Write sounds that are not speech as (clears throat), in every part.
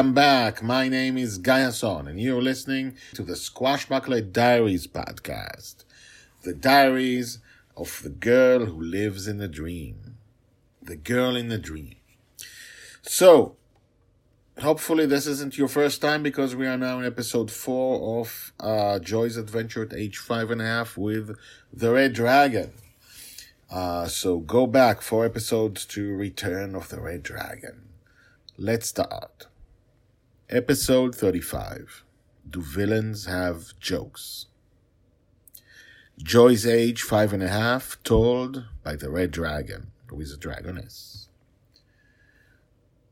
Welcome back. My name is Guy Hasson, and you're listening to the Squashbuckler Diaries podcast. The diaries of the girl who lives in the dream. The girl in the dream. So, hopefully, this isn't your first time because we are now in episode four of uh, Joy's adventure at age five and a half with the Red Dragon. Uh, so, go back four episodes to Return of the Red Dragon. Let's start. Episode 35 Do Villains Have Jokes? Joy's age five and a half, told by the Red Dragon, who is a dragoness.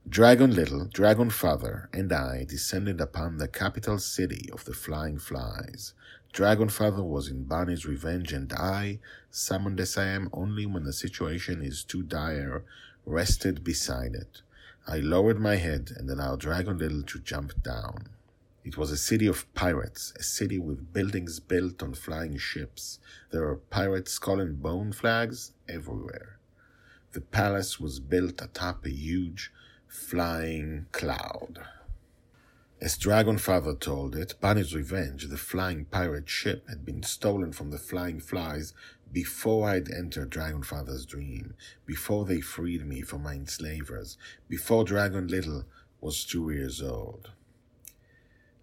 Dragon Little, Dragon Father, and I descended upon the capital city of the Flying Flies. Dragon Father was in Bonny's revenge, and I, summoned as I am only when the situation is too dire, rested beside it. I lowered my head and allowed Dragon Little to jump down. It was a city of pirates, a city with buildings built on flying ships. There were pirate skull and bone flags everywhere. The palace was built atop a huge flying cloud. As Dragonfather told it, Bonny's Revenge, the flying pirate ship, had been stolen from the Flying Flies before I'd entered Dragonfather's dream, before they freed me from my enslavers, before Dragon Little was two years old.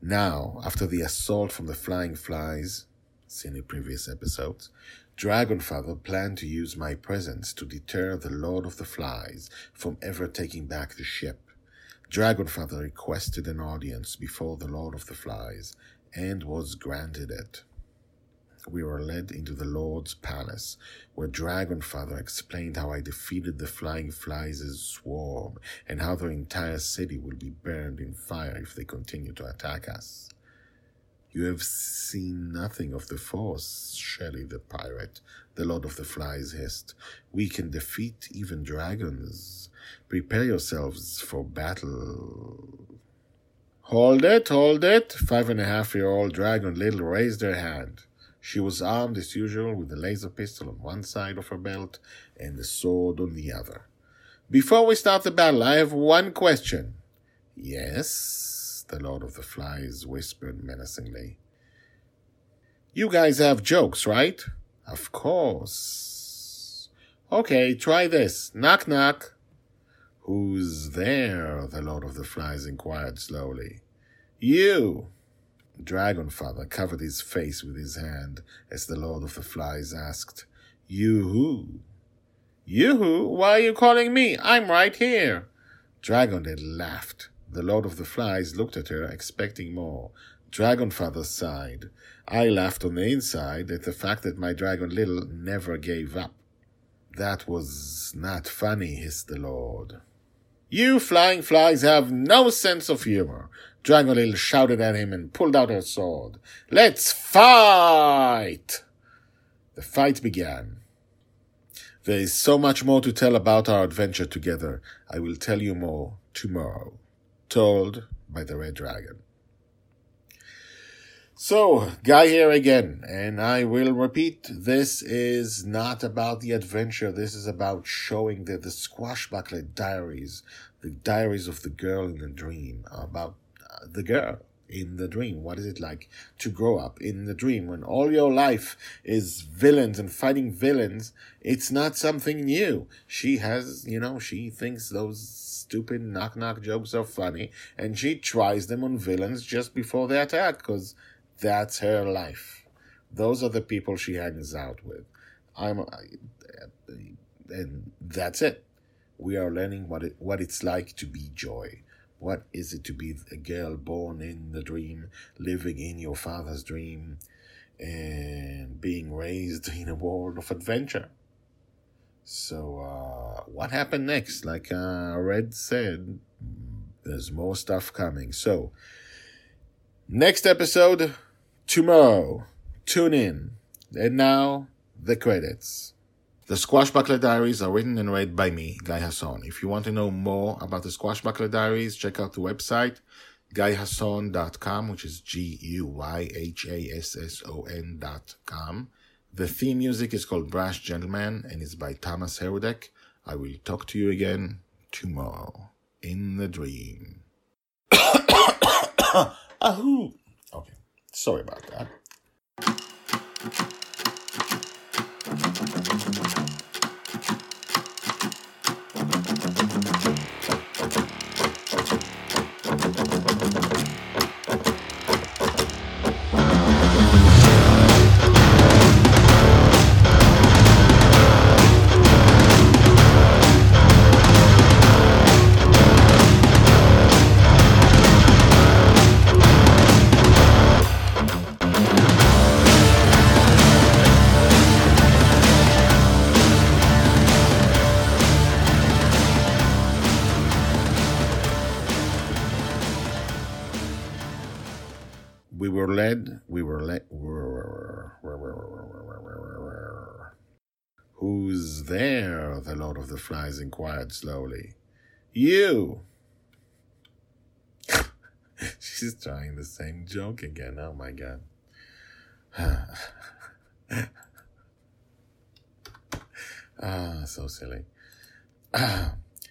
Now, after the assault from the Flying Flies, seen in previous episodes, Dragonfather planned to use my presence to deter the Lord of the Flies from ever taking back the ship. Dragonfather requested an audience before the Lord of the Flies and was granted it. We were led into the Lord's palace, where Dragonfather explained how I defeated the Flying Flies' swarm and how their entire city will be burned in fire if they continue to attack us. You have seen nothing of the force, Shelley the pirate, the Lord of the Flies hissed. We can defeat even dragons. Prepare yourselves for battle. Hold it, hold it. Five and a half year old Dragon Little raised her hand. She was armed as usual with a laser pistol on one side of her belt and a sword on the other. Before we start the battle, I have one question. Yes, the Lord of the Flies whispered menacingly. You guys have jokes, right? Of course. Okay, try this. Knock knock. Who's there? the Lord of the Flies inquired slowly. You. Dragonfather covered his face with his hand as the Lord of the Flies asked, You who? You who? Why are you calling me? I'm right here. Dragon laughed. The Lord of the Flies looked at her, expecting more. Dragonfather sighed. I laughed on the inside at the fact that my Dragon Little never gave up. That was not funny, hissed the Lord. You flying flies have no sense of humor. Dragon shouted at him and pulled out her sword. Let's fight! The fight began. There is so much more to tell about our adventure together. I will tell you more tomorrow told by the Red Dragon. So, Guy here again, and I will repeat this is not about the adventure, this is about showing that the Squashbuckler diaries, the diaries of the girl in the dream, are about the girl in the dream. What is it like to grow up in the dream when all your life is villains and fighting villains? It's not something new. She has, you know, she thinks those stupid knock knock jokes are funny, and she tries them on villains just before they attack because that's her life. Those are the people she hangs out with. I'm, and that's it. We are learning what it what it's like to be joy. What is it to be a girl born in the dream, living in your father's dream? and being raised (laughs) in a world of adventure. So, uh, what happened next? Like uh, Red said, there's more stuff coming. So, next episode tomorrow. Tune in. And now, the credits. The Squashbuckler Diaries are written and read by me, Guy Hasson. If you want to know more about the Squashbuckler Diaries, check out the website, guyhasson.com, which is G-U-Y-H-A-S-S-O-N dot com. The theme music is called Brash Gentleman and is by Thomas Herudek. I will talk to you again tomorrow in the dream. (coughs) (coughs) Ahoo! Okay, sorry about that. We were led, we were led. (laughs) Who's there? The Lord of the Flies inquired slowly. You! (laughs) She's trying the same joke again. Oh my god. (laughs) ah, so silly. (clears throat)